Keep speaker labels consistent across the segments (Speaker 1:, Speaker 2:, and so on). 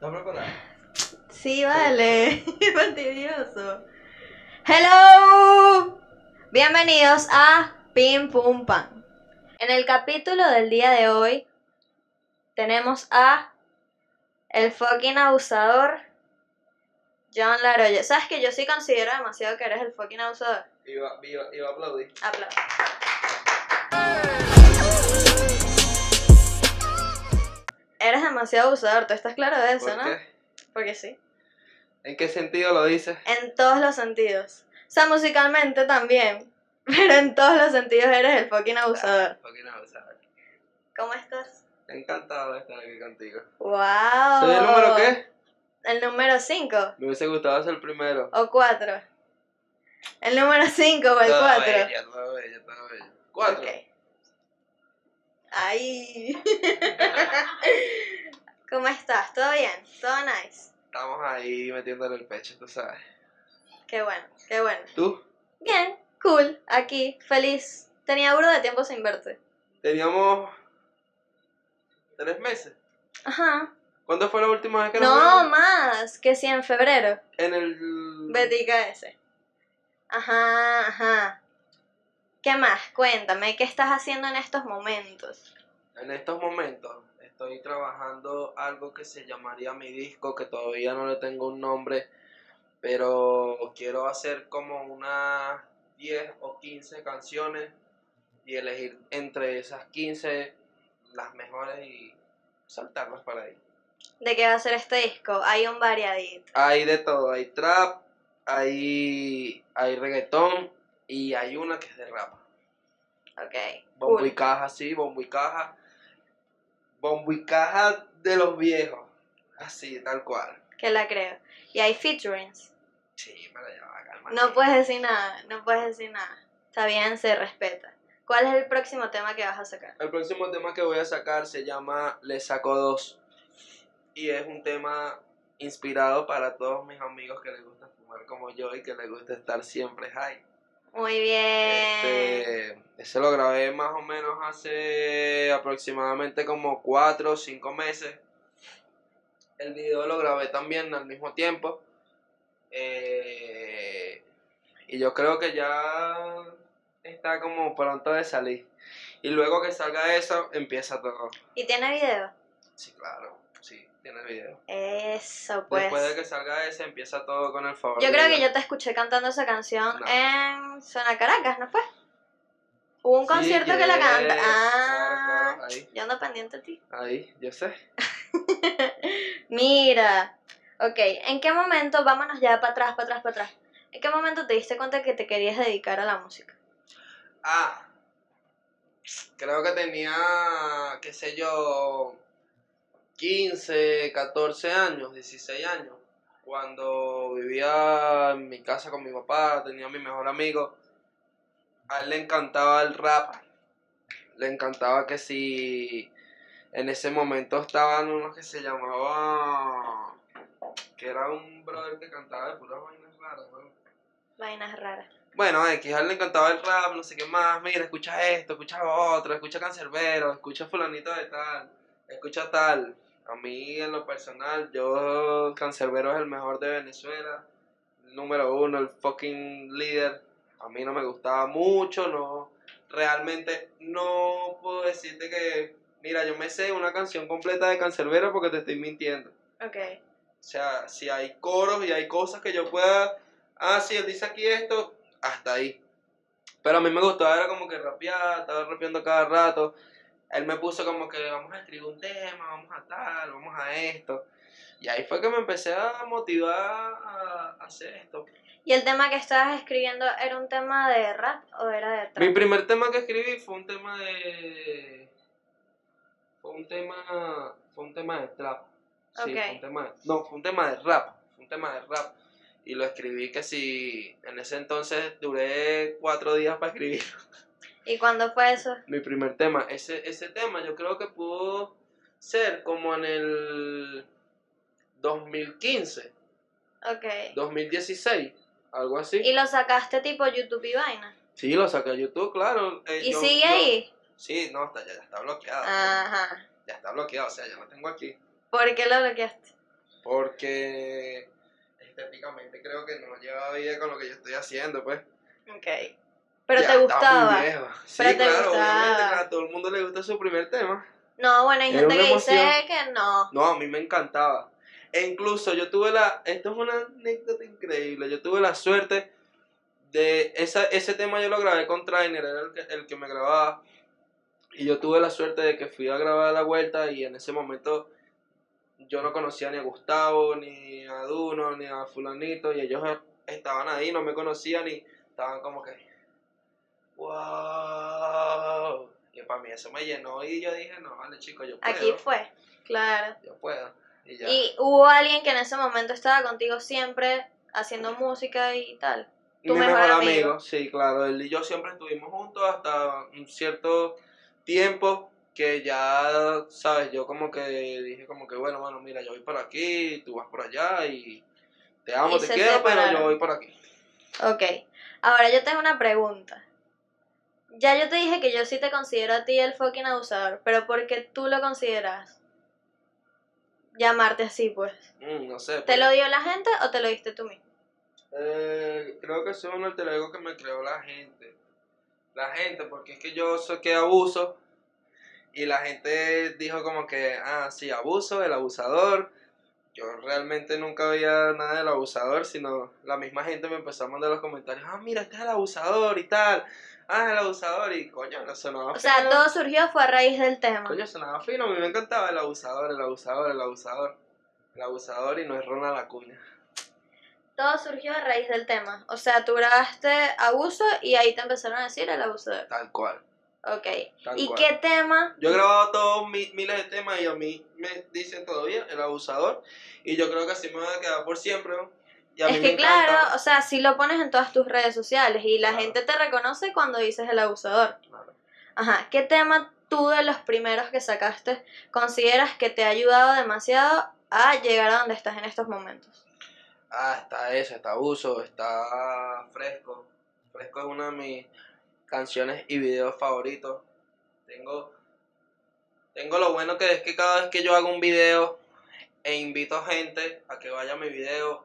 Speaker 1: ¿Estás preparada?
Speaker 2: Sí, vale. Fastidioso. Hello. Bienvenidos a Pim Pum Pam. En el capítulo del día de hoy tenemos a el fucking abusador John Laroya. ¿Sabes que yo sí considero demasiado que eres el fucking abusador?
Speaker 1: Iba, iba, iba a aplaudir.
Speaker 2: Aplausos. Eres demasiado abusador, ¿tú estás claro de eso,
Speaker 1: ¿Por
Speaker 2: no?
Speaker 1: qué?
Speaker 2: Porque sí.
Speaker 1: ¿En qué sentido lo dices?
Speaker 2: En todos los sentidos. O sea, musicalmente también. Pero en todos los sentidos eres el fucking abusador.
Speaker 1: Fucking abusador.
Speaker 2: ¿Cómo estás?
Speaker 1: Encantado de estar aquí contigo.
Speaker 2: ¡Wow!
Speaker 1: ¿Soy el número qué?
Speaker 2: El número 5
Speaker 1: Me hubiese gustado ser el primero.
Speaker 2: o 4. El número 5 o el
Speaker 1: Todo
Speaker 2: 4.
Speaker 1: bello, todo bello, todo bello. Cuatro.
Speaker 2: Ahí. ¿Cómo estás? ¿Todo bien? ¿Todo nice?
Speaker 1: Estamos ahí metiéndole el pecho, tú sabes.
Speaker 2: Qué bueno, qué bueno.
Speaker 1: ¿Tú?
Speaker 2: Bien, cool, aquí, feliz. Tenía burro de tiempo sin verte.
Speaker 1: Teníamos tres meses.
Speaker 2: Ajá.
Speaker 1: ¿Cuándo fue la última vez que nos
Speaker 2: No,
Speaker 1: vimos?
Speaker 2: más, que si en febrero.
Speaker 1: En el...
Speaker 2: Betica ese. Ajá, ajá. ¿Qué más? Cuéntame, ¿qué estás haciendo en estos momentos?
Speaker 1: En estos momentos estoy trabajando algo que se llamaría mi disco, que todavía no le tengo un nombre, pero quiero hacer como unas 10 o 15 canciones y elegir entre esas 15 las mejores y saltarlas para ahí.
Speaker 2: ¿De qué va a ser este disco? Hay un variadito.
Speaker 1: Hay de todo, hay trap, hay, hay reggaetón y hay una que es de rap.
Speaker 2: Ok.
Speaker 1: Bombo
Speaker 2: cool.
Speaker 1: y caja, sí, bombo y caja. Bombo y caja de los viejos. Así, tal cual.
Speaker 2: Que la creo. Y hay featurings.
Speaker 1: Sí, para allá va, calma.
Speaker 2: No puedes decir nada, no puedes decir nada. Está bien, se respeta. ¿Cuál es el próximo tema que vas a sacar?
Speaker 1: El próximo tema que voy a sacar se llama Le saco dos. Y es un tema inspirado para todos mis amigos que les gusta fumar como yo y que les gusta estar siempre high.
Speaker 2: Muy bien.
Speaker 1: Este, ese lo grabé más o menos hace aproximadamente como 4 o 5 meses. El video lo grabé también al mismo tiempo. Eh, y yo creo que ya está como pronto de salir. Y luego que salga eso, empieza todo.
Speaker 2: ¿Y tiene video?
Speaker 1: Sí, claro, tiene video.
Speaker 2: Eso, pues.
Speaker 1: Después de que salga ese, empieza todo con el favor.
Speaker 2: Yo creo que yo te escuché cantando esa canción
Speaker 1: No.
Speaker 2: en Zona Caracas, ¿no fue? Hubo un
Speaker 1: Sí,
Speaker 2: concierto que la canta.
Speaker 1: claro,
Speaker 2: Ah,
Speaker 1: claro, ahí,
Speaker 2: yo ando pendiente de ti.
Speaker 1: ahí, yo sé.
Speaker 2: Mira, ok, ¿en qué momento, vámonos ya para atrás, para atrás, para atrás? ¿En qué momento te diste cuenta que te querías dedicar a la música?
Speaker 1: Ah, creo que tenía, qué sé yo, 15, 14 años, 16 años. Cuando vivía en mi casa con mi papá, tenía a mi mejor amigo. A él le encantaba el rap. Le encantaba que si en ese momento estaban unos que se llamaban, que era un brother que cantaba de puras vainas raras, ¿no?
Speaker 2: Vainas raras.
Speaker 1: Bueno, X, a él le encantaba el rap, no sé qué más. Mira, escucha esto, escucha lo otro, escucha Cancerbero, escucha fulanito de tal, escucha tal. A mí, en lo personal, yo, Cancerbero es el mejor de Venezuela, el número uno, el fucking líder. A mí no me gustaba mucho, no. Realmente no puedo decirte que, mira, yo me sé una canción completa de Cancerbero porque te estoy mintiendo.
Speaker 2: Ok.
Speaker 1: O sea, si hay coros y hay cosas que yo pueda. Ah, sí, él dice aquí esto, hasta ahí. Pero a mí me gustaba, era como que rapear, estaba rapeando cada rato. Él me puso como que vamos a escribir un tema, vamos a tal, vamos a esto. Y ahí fue que me empecé a motivar a hacer esto.
Speaker 2: ¿Y el tema que estabas escribiendo era un tema de rap o era de trap?
Speaker 1: Mi primer tema que escribí fue un tema de. Fue un tema. Fue un tema de trap. Sí, fue un tema de- No, fue un tema de rap. Fue un tema de rap. Y lo escribí que si. En ese entonces duré cuatro días para escribir
Speaker 2: ¿Y cuándo fue eso?
Speaker 1: mi primer tema. Ese, ese tema yo creo que pudo ser como en el 2015,
Speaker 2: Ok.
Speaker 1: 2016, algo así.
Speaker 2: ¿Y lo sacaste tipo YouTube y vaina?
Speaker 1: Sí, lo saqué a YouTube, claro. eh,
Speaker 2: ¿Y
Speaker 1: yo-
Speaker 2: sigue
Speaker 1: yo-
Speaker 2: ahí?
Speaker 1: Sí, no, está, ya, ya está bloqueado.
Speaker 2: Ajá.
Speaker 1: Ya está bloqueado, o sea, ya lo tengo aquí.
Speaker 2: ¿Por qué lo bloqueaste?
Speaker 1: Porque estéticamente creo que no lleva vida con lo que yo estoy haciendo, pues.
Speaker 2: Ok. Pero
Speaker 1: Ya
Speaker 2: te
Speaker 1: muy
Speaker 2: gustaba.
Speaker 1: viejo. Sí,
Speaker 2: Pero te
Speaker 1: claro,
Speaker 2: gustaba.
Speaker 1: obviamente a todo el mundo le gusta su primer tema.
Speaker 2: No, bueno, hay
Speaker 1: Era
Speaker 2: gente que dice que no.
Speaker 1: No, a mí me encantaba. E incluso yo tuve la. Esto es una anécdota increíble. Yo tuve la suerte de. Esa, ese tema yo lo grabé con Trainer, era el que, el que me grababa. Y yo tuve la suerte de que fui a grabar la vuelta y en ese momento yo no conocía ni a Gustavo, ni a Duno, ni a Fulanito. Y ellos estaban ahí, no me conocían y estaban como que. ¡Wow! Y para mí eso me llenó y yo dije, no, vale, chicos, yo puedo.
Speaker 2: Aquí fue. Claro.
Speaker 1: Yo puedo. Y ya.
Speaker 2: Y hubo alguien que en ese momento estaba contigo siempre haciendo música y tal. tu
Speaker 1: Mi
Speaker 2: mejor
Speaker 1: mejor,
Speaker 2: amigo.
Speaker 1: amigo. sí, claro. Él y yo siempre estuvimos juntos hasta un cierto tiempo que ya, sabes, yo como que dije como que, bueno, bueno, mira, yo voy por aquí, tú vas por allá y te amo,
Speaker 2: Y
Speaker 1: te quiero, pero yo voy por aquí.
Speaker 2: Ok. Ahora yo tengo una pregunta. Ya yo te dije que yo sí te considero a ti el fucking abusador, pero ¿por qué tú lo consideras? Llamarte así, pues.
Speaker 1: Mm, no sé.
Speaker 2: ¿Te
Speaker 1: pues,
Speaker 2: lo dio la gente o te lo diste tú mismo?
Speaker 1: eh, creo que es un alter ego que me creó la gente. La gente, porque es que yo sé que abuso y la gente dijo como que, ah, sí, abuso, el abusador. Yo realmente nunca veía nada del abusador, sino la misma gente me empezó a mandar los comentarios, ah, mira, este es el abusador y tal. Ah, el abusador y coño, no sonaba
Speaker 2: O sea,
Speaker 1: fino.
Speaker 2: todo surgió fue a raíz del tema.
Speaker 1: Coño, sonaba fino, a mí me encantaba el abusador, el abusador, el abusador. El abusador y no es Ronald Acuña.
Speaker 2: Todo surgió a raíz del tema. O sea, tú grabaste abuso y ahí te empezaron a decir el abusador.
Speaker 1: Tal cual.
Speaker 2: Ok.
Speaker 1: Tal
Speaker 2: ¿Y
Speaker 1: cual.
Speaker 2: qué tema?
Speaker 1: Yo he grabado todos mi- miles de temas y a mí me dicen todavía el abusador. Y yo creo que así me voy a quedar por siempre. ¿no? Y a
Speaker 2: Es
Speaker 1: mí
Speaker 2: que
Speaker 1: me encanta.
Speaker 2: claro, o sea, sí lo pones en todas tus redes sociales y la
Speaker 1: Claro.
Speaker 2: gente te reconoce cuando dices el abusador.
Speaker 1: Claro.
Speaker 2: Ajá, ¿qué tema tú de los primeros que sacaste consideras que te ha ayudado demasiado a llegar a donde estás en estos momentos?
Speaker 1: Ah, está ese, está Abuso, está Fresco. Fresco es una de mis canciones y videos favoritos. Tengo, tengo lo bueno que es que cada vez que yo hago un video e invito a gente a que vaya a mi video,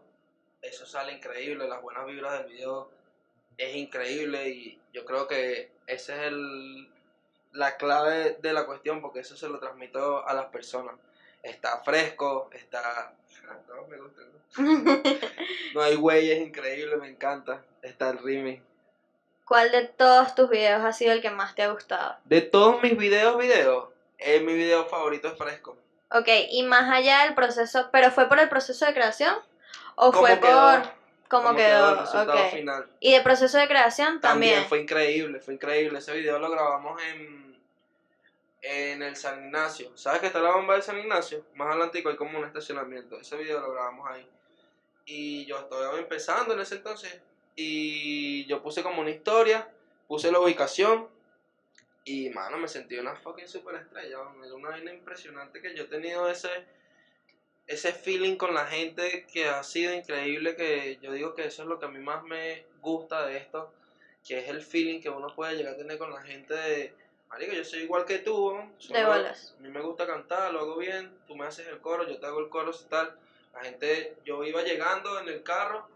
Speaker 1: eso sale increíble, las buenas vibras del video es increíble y yo creo que ese es el, la clave de la cuestión porque eso se lo transmito a las personas. Está Fresco, está... Todos me gustan, ¿no? No hay güey, es increíble, me encanta. Está el remix.
Speaker 2: ¿Cuál de todos tus videos ha sido el que más te ha gustado?
Speaker 1: De todos mis videos, videos, eh, mi video favorito es Fresco.
Speaker 2: Ok, y más allá del proceso, ¿pero fue por el proceso de creación? ¿O
Speaker 1: ¿Cómo
Speaker 2: fue
Speaker 1: quedó?
Speaker 2: por cómo,
Speaker 1: ¿Cómo
Speaker 2: quedó?
Speaker 1: el resultado
Speaker 2: Ok.
Speaker 1: final?
Speaker 2: Y de proceso de creación
Speaker 1: También.
Speaker 2: también.
Speaker 1: fue increíble, fue increíble. Ese video lo grabamos en, en el San Ignacio. ¿Sabes que está la bomba de San Ignacio? Más adelante hay como un estacionamiento. Ese video lo grabamos ahí. Y yo estaba empezando en ese entonces. Y yo puse como una historia, puse la ubicación. Y, mano, me sentí una fucking superestrella. Era una vaina impresionante que yo he tenido ese, ese feeling con la gente que ha sido increíble. Que yo digo que eso es lo que a mí más me gusta de esto. Que es el feeling que uno puede llegar a tener con la gente de... Marico, yo soy igual que tú, ¿no?
Speaker 2: De bolas.
Speaker 1: a mí me gusta cantar, lo hago bien, tú me haces el coro, yo te hago el coro y tal. La gente, yo iba llegando en el carro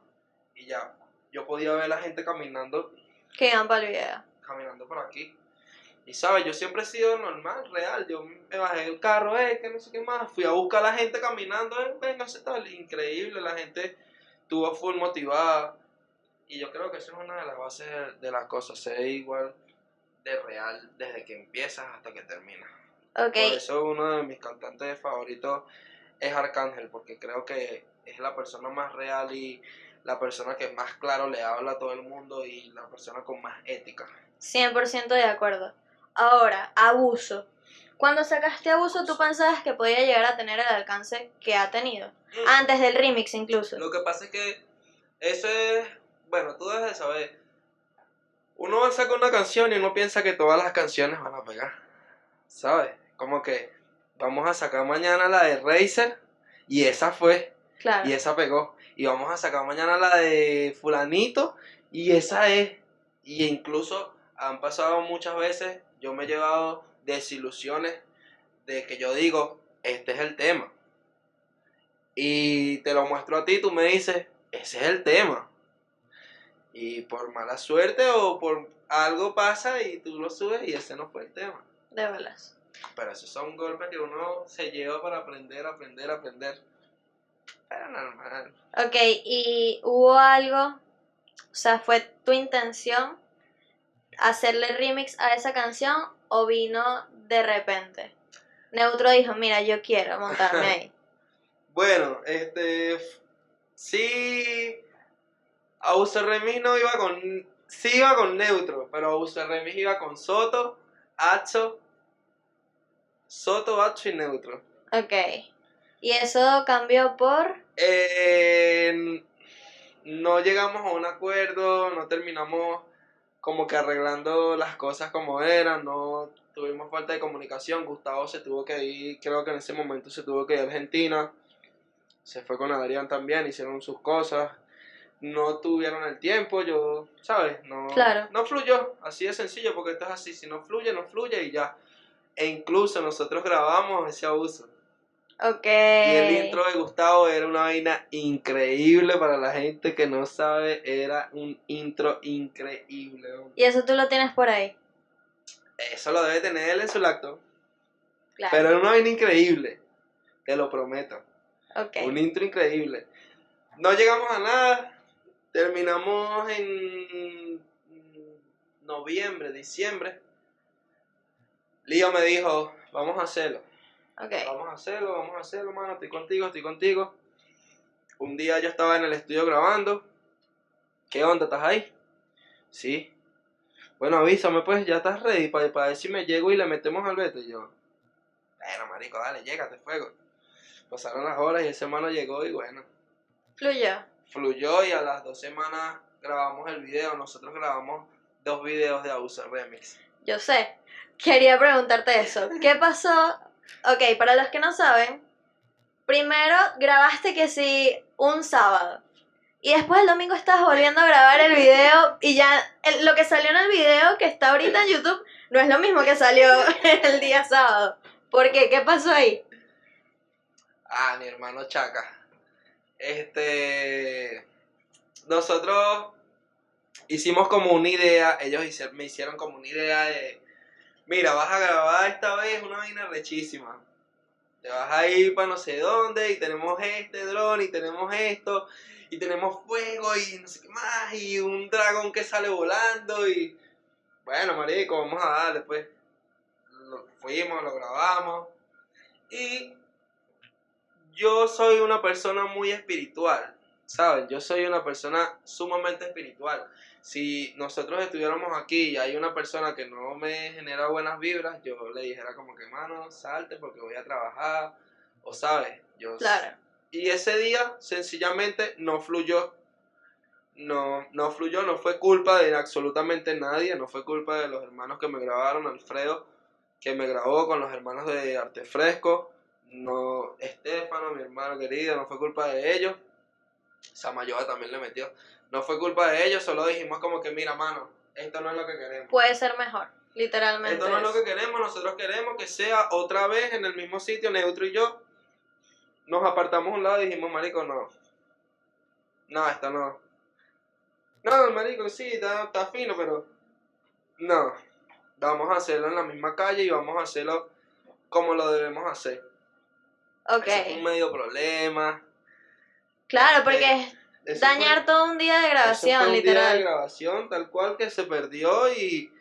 Speaker 1: y ya, yo podía ver a la gente caminando,
Speaker 2: Que video.
Speaker 1: caminando por aquí. Y sabes, yo siempre he sido normal, real. Yo me bajé del carro, eh, que no sé qué más. Fui a buscar a la gente caminando, eh, venga, tal. Increíble, la gente estuvo full motivada. Y yo creo que eso es una de las bases de, de las cosas, ser igual de real desde que empiezas hasta que terminas.
Speaker 2: Ok,
Speaker 1: Por eso uno de mis cantantes favoritos es Arcángel, porque creo que es la persona más real y la persona que más claro le habla a todo el mundo y la persona con más ética.
Speaker 2: 100% de acuerdo. Ahora, abuso. Cuando sacaste abuso, ¿tú pensabas que podía llegar a tener el alcance que ha tenido? Antes del remix incluso.
Speaker 1: Lo que pasa es que eso es, bueno, tú debes de saber, uno va a sacar una canción y uno piensa que todas las canciones van a pegar, ¿sabes? Como que vamos a sacar mañana la de Razer y esa fue.
Speaker 2: Claro.
Speaker 1: Y esa pegó. Y vamos a sacar mañana la de fulanito y esa es. Y incluso han pasado muchas veces, yo me he llevado desilusiones de que yo digo, este es el tema. y te lo muestro a ti, tú me dices, ese es el tema. Y por mala suerte o por algo pasa y tú lo subes y ese no fue el tema.
Speaker 2: De veras.
Speaker 1: Pero esos son golpes que uno se lleva para aprender, aprender, aprender. Pero normal.
Speaker 2: Ok, ¿y hubo algo? O sea, ¿fue tu intención hacerle remix a esa canción o vino de repente? Neutro dijo, mira, yo quiero montarme ahí.
Speaker 1: Bueno, este. Sí. Auser Remix no iba con. Sí iba con Neutro, pero Auser Remix iba con Soto, Acho. Soto, Acho y Neutro.
Speaker 2: Ok. ¿Y eso cambió por?
Speaker 1: Eh, no llegamos a un acuerdo, no terminamos como que arreglando las cosas como eran, no tuvimos falta de comunicación. Gustavo se tuvo que ir, creo que en ese momento se tuvo que ir a Argentina. Se fue con Adrián también, hicieron sus cosas. No tuvieron el tiempo, yo, ¿sabes? No,
Speaker 2: Claro.
Speaker 1: no fluyó, así de sencillo, porque esto es así. Si no fluye, no fluye y ya. E incluso nosotros grabamos ese abuso.
Speaker 2: Ok.
Speaker 1: Y el intro de Gustavo era una vaina increíble para la gente que no sabe, era un intro increíble.
Speaker 2: Y eso tú lo tienes por ahí.
Speaker 1: Eso lo debe tener él en su lacto.
Speaker 2: Claro.
Speaker 1: Pero era una vaina increíble, te lo prometo.
Speaker 2: ok.
Speaker 1: Un intro increíble. No llegamos a nada, terminamos en noviembre, diciembre. Lío me dijo, vamos a hacerlo. Vamos a hacerlo, vamos a hacerlo, mano. Estoy contigo, estoy contigo. Un día yo estaba en el estudio grabando. ¿Qué onda? ¿Estás ahí? Sí. Bueno, avísame pues, ya estás ready para, para ver si me llego y le metemos al veto. Y yo, bueno, marico, dale, llégate, fuego. Pasaron las horas y ese mano llegó y bueno,
Speaker 2: Fluyó.
Speaker 1: fluyó y a las dos semanas grabamos el video. Nosotros grabamos dos videos de Abuso Remix.
Speaker 2: Yo sé. Quería preguntarte eso. ¿Qué pasó? Ok, para los que no saben, primero grabaste que sí un sábado. Y después el domingo estabas volviendo a grabar el video y ya lo que salió en el video que está ahorita en YouTube no es lo mismo que salió el día sábado. ¿Por qué? ¿Qué pasó ahí?
Speaker 1: Ah, mi hermano Chaca. Este. Nosotros hicimos como una idea, ellos me hicieron como una idea de. Mira, vas a grabar esta vez una vaina rechísima. Te vas a ir para no sé dónde y tenemos este dron y tenemos esto y tenemos fuego y no sé qué más y un dragón que sale volando y. Bueno, marico, vamos a darle pues. Lo fuimos, lo grabamos y yo soy una persona muy espiritual, ¿saben? Yo soy una persona sumamente espiritual. Si nosotros estuviéramos aquí y hay una persona que no me genera buenas vibras, yo le dijera como que, mano, salte porque voy a trabajar, o sabes, yo...
Speaker 2: Claro.
Speaker 1: Y ese día sencillamente no fluyó. No, no fluyó, no fue culpa de absolutamente nadie, no fue culpa de los hermanos que me grabaron, Alfredo, que me grabó con los hermanos de Arte Fresco, no, Estefano, mi hermano querido, no fue culpa de ellos. Samayoa también le metió. No fue culpa de ellos, solo dijimos como que, mira, mano, esto no es lo que queremos.
Speaker 2: Puede ser mejor, literalmente.
Speaker 1: Esto no es lo que queremos, nosotros queremos que sea otra vez en el mismo sitio, Neutro y yo. Nos apartamos a un lado y dijimos, marico, no. No, esto no. No, marico, sí, está, está fino, pero... No. Vamos a hacerlo en la misma calle y vamos a hacerlo como lo debemos hacer.
Speaker 2: Ok.
Speaker 1: Eso fue un medio problema.
Speaker 2: Claro, porque es
Speaker 1: Eso
Speaker 2: dañar
Speaker 1: fue-
Speaker 2: todo un día de grabación,
Speaker 1: un día de
Speaker 2: literal.
Speaker 1: grabación tal cual que se perdió y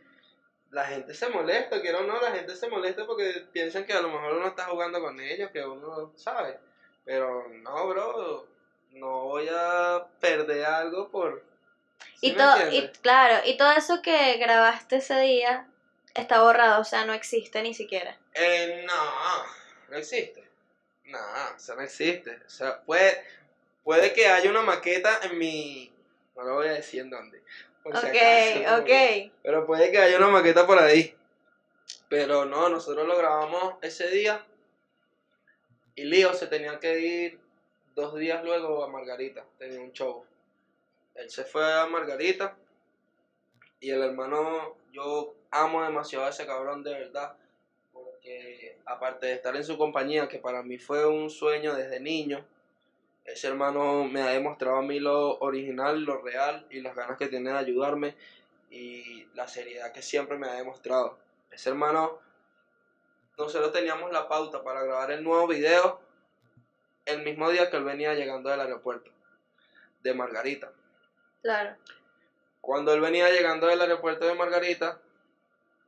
Speaker 1: la gente se molesta, quiero o no, la gente se molesta porque piensan que a lo mejor uno está jugando con ellos, que uno sabe. Pero no, bro, no voy a perder algo por... ¿sí
Speaker 2: Y todo, y claro, y todo eso que grabaste ese día está borrado, o sea, no existe ni siquiera.
Speaker 1: Eh, no, no existe. No, eso no existe. O sea, puede, puede que haya una maqueta en mi... No lo voy a decir en dónde. por si
Speaker 2: Ok,
Speaker 1: acaso,
Speaker 2: ok.
Speaker 1: Pero puede que haya una maqueta por ahí. Pero no, nosotros lo grabamos ese día. Y Lío se tenía que ir dos días luego a Margarita. Tenía un show. Él se fue a Margarita. Y el hermano, yo amo demasiado a ese cabrón de verdad. Porque aparte de estar en su compañía, que para mí fue un sueño desde niño, Ese hermano me ha demostrado a mí lo original, lo real y las ganas que tiene de ayudarme y la seriedad que siempre me ha demostrado. Ese hermano, nosotros teníamos la pauta para grabar el nuevo video el mismo día que él venía llegando del aeropuerto de Margarita.
Speaker 2: Claro.
Speaker 1: Cuando él venía llegando del aeropuerto de Margarita,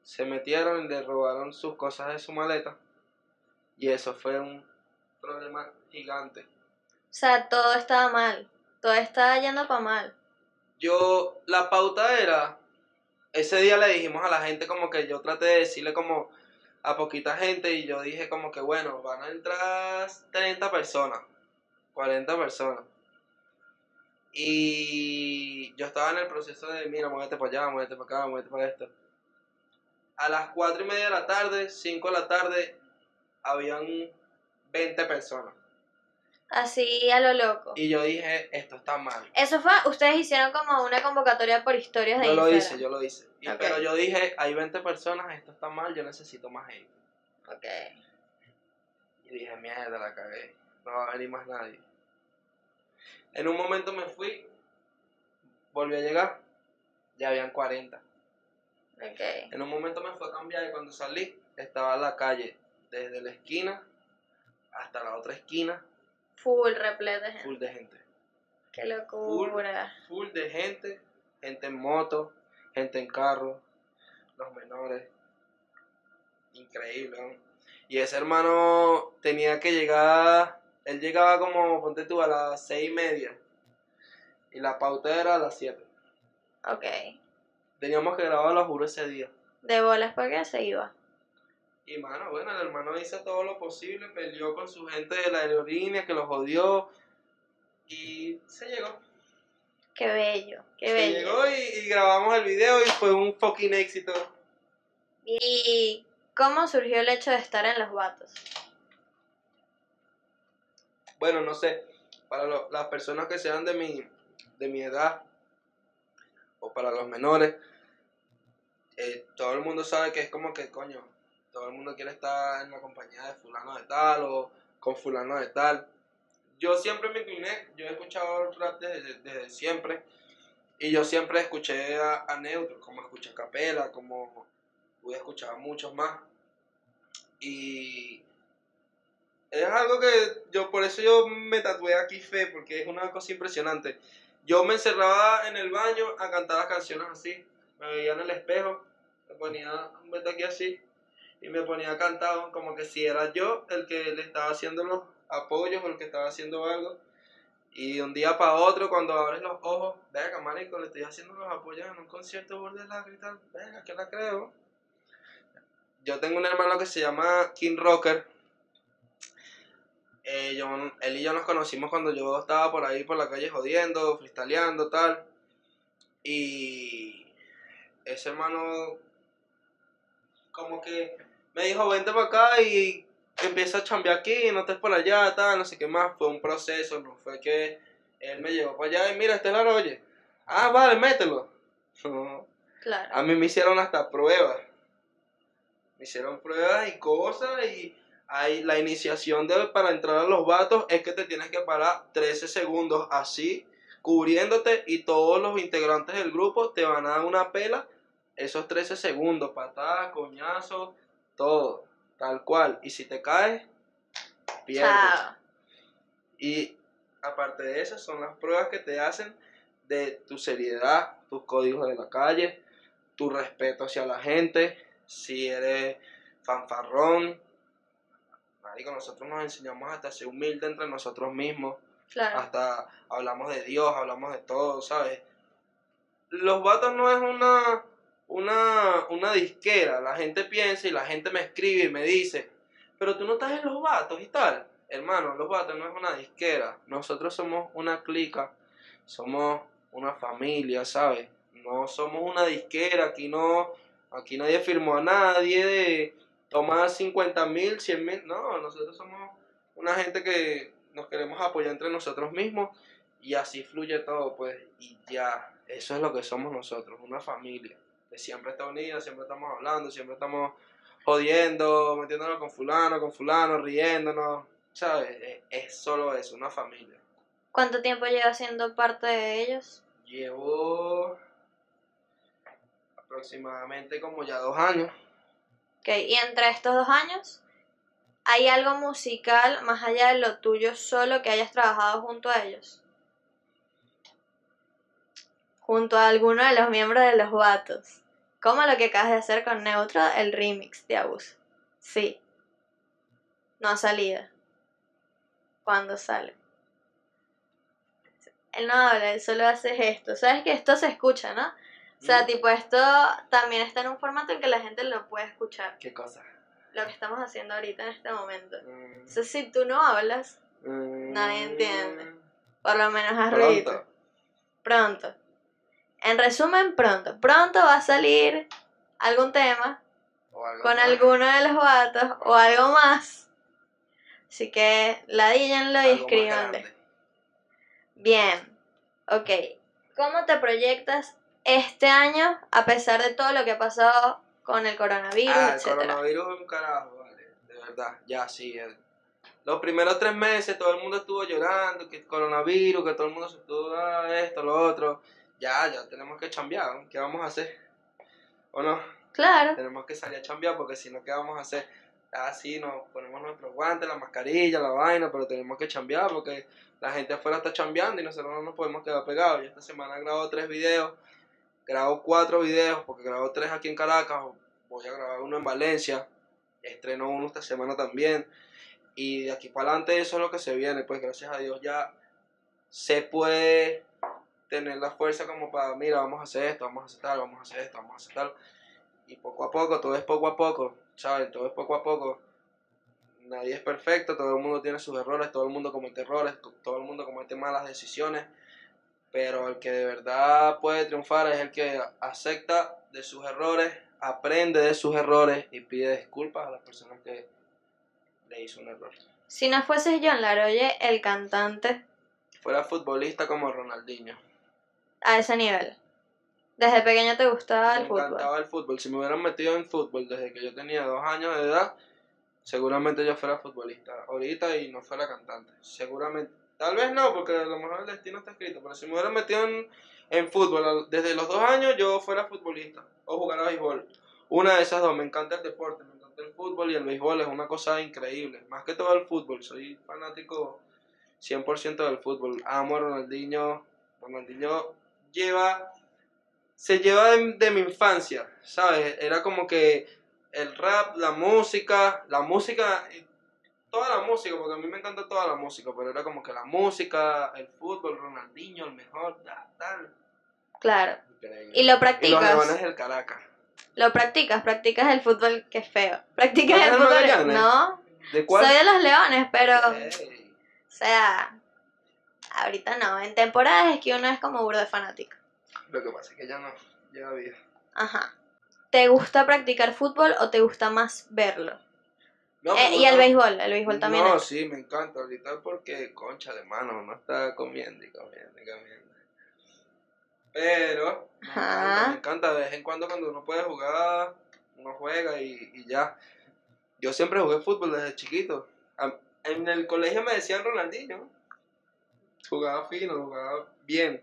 Speaker 1: se metieron y le robaron sus cosas de su maleta. Y eso fue un problema gigante.
Speaker 2: O sea, todo estaba mal. Todo estaba yendo para mal.
Speaker 1: Yo, la pauta era, ese día le dijimos a la gente como que yo traté de decirle como a poquita gente y yo dije como que bueno, van a entrar 30 personas, 40 personas. Y yo estaba en el proceso de, mira, muévete para allá, muévete para acá, muévete para esto. A las 4 y media de la tarde, 5 de la tarde, habían 20 personas.
Speaker 2: Así a lo loco.
Speaker 1: Y yo dije, esto está mal.
Speaker 2: Eso fue, ustedes hicieron como una convocatoria por historias de
Speaker 1: Yo lo
Speaker 2: Instagram.
Speaker 1: hice, yo lo hice. Y-. Pero yo dije, hay 20 personas, esto está mal, yo necesito más gente.
Speaker 2: Ok.
Speaker 1: Y dije, mierda, la cagué. No va a venir más nadie. En un momento me fui, volví a llegar, ya habían 40.
Speaker 2: Ok.
Speaker 1: En un momento me fue a cambiar y cuando salí, estaba la calle desde la esquina hasta la otra esquina,
Speaker 2: Full repleto de gente.
Speaker 1: full de gente.
Speaker 2: Qué locura.
Speaker 1: Full de gente, gente en moto, gente en carro, los menores. Increíble, ¿no? Y ese hermano tenía que llegar, él llegaba como, ponte tú, a las seis y media. Y la pauta era a las siete.
Speaker 2: Ok.
Speaker 1: Teníamos que grabar, lo juro, ese día.
Speaker 2: De bolas porque se iba.
Speaker 1: Y mano, bueno, el hermano hizo todo lo posible, peleó con su gente de la aerolínea que lo jodió. Y se llegó.
Speaker 2: Qué bello. Qué
Speaker 1: se
Speaker 2: bello.
Speaker 1: llegó y, y grabamos el video y fue un fucking éxito.
Speaker 2: ¿Y cómo surgió el hecho de estar en los vatos?
Speaker 1: Bueno, no sé, para lo- las personas que sean de mi, de mi edad o para los menores, eh, todo el mundo sabe que es como que, coño, todo el mundo quiere estar en la compañía de fulano de tal o con fulano de tal. Yo siempre me incliné, yo he escuchado rap desde, desde siempre y yo siempre escuché a, a Neutro, como escuché a Capela, como pude escuchar a muchos más. Y es algo que yo, por eso yo me tatué aquí fe, porque es una cosa impresionante. Yo me encerraba en el baño a cantar las canciones así. Me veía en el espejo, me ponía un vete aquí así y me ponía cantado como que si era yo el que le estaba haciendo los apoyos o el que estaba haciendo algo. Y de un día para otro, cuando abres los ojos, venga, marico, le estoy haciendo los apoyos en un concierto burde la gritar, venga, que la creo. Yo tengo un hermano que se llama King Rocker. Eh, yo, él y yo nos conocimos cuando yo estaba por ahí por la calle jodiendo, freestyleando, tal. Y ese hermano como que me dijo, vente para acá y empieza a chambear aquí, no estés por allá, tal, no sé qué más. Fue un proceso, no fue que él me llevó para allá y mira, este es la oye. Ah, vale, mételo.
Speaker 2: Claro.
Speaker 1: A mí me hicieron hasta pruebas. Me hicieron pruebas y cosas y hay la iniciación de, para entrar a los vatos es que te tienes que parar 13 segundos así, cubriéndote y todos los integrantes del grupo te van a dar una pela esos 13 segundos, patadas, coñazos, todo, tal cual. Y si te caes, pierdes.
Speaker 2: Chao.
Speaker 1: Y aparte de eso, son las pruebas que te hacen de tu seriedad, tus códigos de la calle, tu respeto hacia la gente, si eres fanfarrón. Marico, nosotros nos enseñamos hasta ser humilde entre nosotros mismos,
Speaker 2: Claro.
Speaker 1: hasta hablamos de Dios, hablamos de todo, ¿sabes? Los vatos no es una, una, una disquera, la gente piensa y la gente me escribe y me dice, pero tú no estás en los vatos y tal. Hermano, los vatos no es una disquera, nosotros somos una clica, somos una familia, ¿sabes? No somos una disquera, aquí no, aquí nadie firmó a nadie de tomar 50 mil, 100 mil, no, nosotros somos una gente que nos queremos apoyar entre nosotros mismos y así fluye todo, pues, y ya, eso es lo que somos nosotros, una familia, siempre está unida, siempre estamos hablando, siempre estamos jodiendo, metiéndonos con fulano, con fulano, riéndonos, ¿sabes? Es, es solo eso, una familia.
Speaker 2: ¿Cuánto tiempo llevas siendo parte de ellos?
Speaker 1: Llevo aproximadamente como ya dos años.
Speaker 2: Ok, y entre estos dos años, ¿hay algo musical más allá de lo tuyo solo que hayas trabajado junto a ellos? Junto a alguno de los miembros de los vatos. Como lo que acabas de hacer con Neutro, el remix de Abuso. Sí. No ha salido. ¿Cuándo sale? Él no habla, él solo hace esto. Sabes que esto se escucha, ¿no? O sea,
Speaker 1: Mm.
Speaker 2: tipo, esto también está en un formato en que la gente lo puede escuchar.
Speaker 1: ¿Qué cosa?
Speaker 2: Lo que estamos haciendo ahorita en este momento.
Speaker 1: Mm,
Speaker 2: Entonces, si tú no hablas,
Speaker 1: mm,
Speaker 2: Nadie entiende. por lo menos haz ruido.
Speaker 1: Pronto.
Speaker 2: En resumen, pronto. Pronto va a salir algún tema
Speaker 1: algo
Speaker 2: con
Speaker 1: más.
Speaker 2: alguno de los vatos o algo más. Así que ladíllenlo y
Speaker 1: grande.
Speaker 2: Bien, ok. ¿Cómo te proyectas este año a pesar de todo lo que ha pasado con el coronavirus,
Speaker 1: Ah, el coronavirus es un carajo, vale. De verdad, ya sí. el- Los primeros tres meses todo el mundo estuvo llorando, que el coronavirus, que todo el mundo se estuvo, ah, esto, lo otro. Ya, ya tenemos que chambear. ¿qué vamos a hacer? ¿O no?
Speaker 2: Claro,
Speaker 1: Tenemos que salir a chambear porque si no, ¿qué vamos a hacer? Ah, sí, nos ponemos nuestros guantes, la mascarilla, la vaina, pero tenemos que chambear porque la gente afuera está chambeando y nosotros no nos podemos quedar pegados. Yo esta semana grabo tres videos, grabo cuatro videos porque grabo tres aquí en Caracas, voy a grabar uno en Valencia, estreno uno esta semana también. Y de aquí para adelante eso es lo que se viene, pues gracias a Dios ya se puede tener la fuerza como para, mira, vamos a hacer esto, vamos a hacer tal, vamos a hacer esto, vamos a hacer tal. Y poco a poco, todo es poco a poco, ¿sabes? Todo es poco a poco. Nadie es perfecto, todo el mundo tiene sus errores, todo el mundo comete errores, to- todo el mundo comete malas decisiones. Pero el que de verdad puede triunfar es el que acepta de sus errores, aprende de sus errores y pide disculpas a las personas que le hizo un error.
Speaker 2: si no fueses John Laroye, el cantante,
Speaker 1: Fuera futbolista como Ronaldinho.
Speaker 2: A ese nivel. Desde pequeño te gustaba el
Speaker 1: me
Speaker 2: fútbol.
Speaker 1: encantaba el fútbol. Si me hubieran metido en fútbol desde que yo tenía dos años de edad, seguramente yo fuera futbolista. Ahorita y no fuera cantante. Seguramente. Tal vez no, porque a lo mejor el destino está escrito. Pero si me hubieran metido en, en fútbol desde los dos años, yo fuera futbolista. O jugar a béisbol. Una de esas dos. Me encanta el deporte. Me encanta el fútbol y el béisbol. Es una cosa increíble. Más que todo el fútbol. Soy fanático 100% del fútbol. Amo a Ronaldinho. Ronaldinho lleva se lleva de, de mi infancia, ¿sabes? Era como que el rap, la música, la música, toda la música, porque a mí me encanta toda la música, pero era como que la música, el fútbol, Ronaldinho, el mejor, tal.
Speaker 2: Claro.
Speaker 1: Increíble.
Speaker 2: Y lo
Speaker 1: Y los
Speaker 2: practicas.
Speaker 1: del Caracas.
Speaker 2: Lo practicas, practicas el fútbol que es feo. Practicas
Speaker 1: ¿No
Speaker 2: el fútbol. No,
Speaker 1: ¿De cuál?
Speaker 2: soy de los leones, pero. O sea, ahorita no. En temporadas es que uno es como burdo de fanático.
Speaker 1: Lo que pasa es que ya no, lleva vida.
Speaker 2: Ajá. ¿Te gusta practicar fútbol o te gusta más verlo?
Speaker 1: No,
Speaker 2: Eh,
Speaker 1: me
Speaker 2: y el béisbol, el béisbol también.
Speaker 1: No,
Speaker 2: es-
Speaker 1: sí, me encanta ahorita porque, concha de mano, uno está comiendo y comiendo y comiendo. Pero, me encanta, me encanta. De vez en cuando, cuando uno puede jugar, uno juega y, y ya. Yo siempre jugué fútbol desde chiquito. En el colegio me decían Ronaldinho. Jugaba fino, jugaba bien.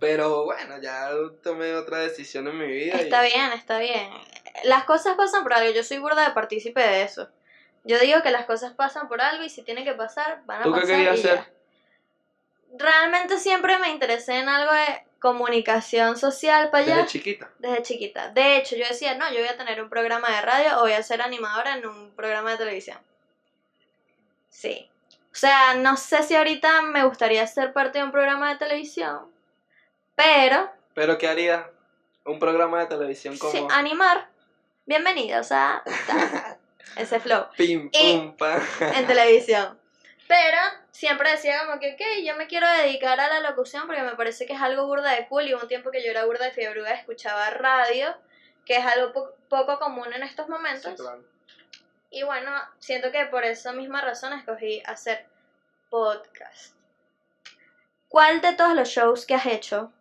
Speaker 1: Pero bueno, ya tomé otra decisión en mi vida. y-
Speaker 2: Está bien, está bien. Las cosas pasan por algo. Yo soy burda de partícipe de eso. Yo digo que las cosas pasan por algo y si tiene que pasar, van a
Speaker 1: ¿Tú qué
Speaker 2: pasar.
Speaker 1: querías
Speaker 2: ya.
Speaker 1: hacer?
Speaker 2: Realmente siempre me interesé en algo de comunicación social para allá.
Speaker 1: Desde chiquita.
Speaker 2: Desde chiquita. De hecho, yo decía, no, yo voy a tener un programa de radio o voy a ser animadora en un programa de televisión. Sí. O sea, no sé si ahorita me gustaría ser parte de un programa de televisión, pero
Speaker 1: Pero ¿qué haría? Un programa de televisión como...
Speaker 2: sí, animar. Bienvenidos a ta, ese flow
Speaker 1: Pim, pum, pam.
Speaker 2: en televisión. Pero siempre decía como que, ok, yo me quiero dedicar a la locución porque me parece que es algo burda de cool y hubo un tiempo que yo era burda de fiebre escuchaba radio, que es algo po- poco común en estos momentos.
Speaker 1: Sí, claro.
Speaker 2: Y bueno, siento que por esa misma razón escogí hacer podcast. ¿Cuál de todos los shows que has hecho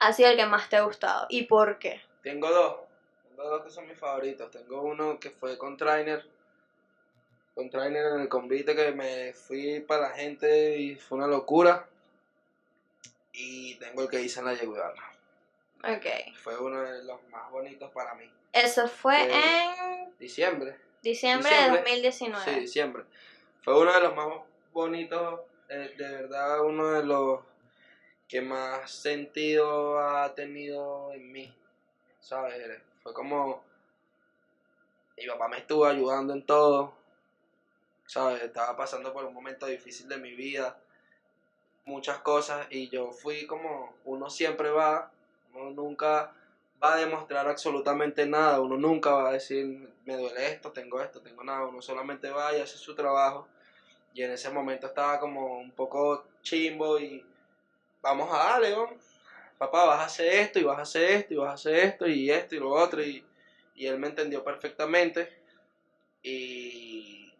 Speaker 2: ha sido el que más te ha gustado? ¿Y por qué?
Speaker 1: Tengo dos. Tengo dos que son mis favoritos. Tengo uno que fue con Trainer. con trainer en el convite que me fui para la gente y fue una locura. Y tengo el que hice en la Yeguiana.
Speaker 2: Ok.
Speaker 1: Fue uno de los más bonitos para mí.
Speaker 2: Eso fue en
Speaker 1: Diciembre.
Speaker 2: Diciembre,
Speaker 1: diciembre.
Speaker 2: de 2019.
Speaker 1: Sí, diciembre. Fue uno de los más bonitos, eh, de verdad, uno de los que más sentido ha tenido en mí. ¿Sabes? Fue como. Mi papá me estuvo ayudando en todo. ¿Sabes? Estaba pasando por un momento difícil de mi vida. Muchas cosas. Y yo fui como. Uno siempre va. Uno nunca va a demostrar absolutamente nada. Uno nunca va a decir, me duele esto, tengo esto, tengo nada. Uno solamente va y hace su trabajo. Y en ese momento estaba como un poco chimbo y vamos a darle, vamos. Papá, vas a hacer esto y vas a hacer esto y vas a hacer esto y esto y lo otro. Y, y él me entendió perfectamente. Y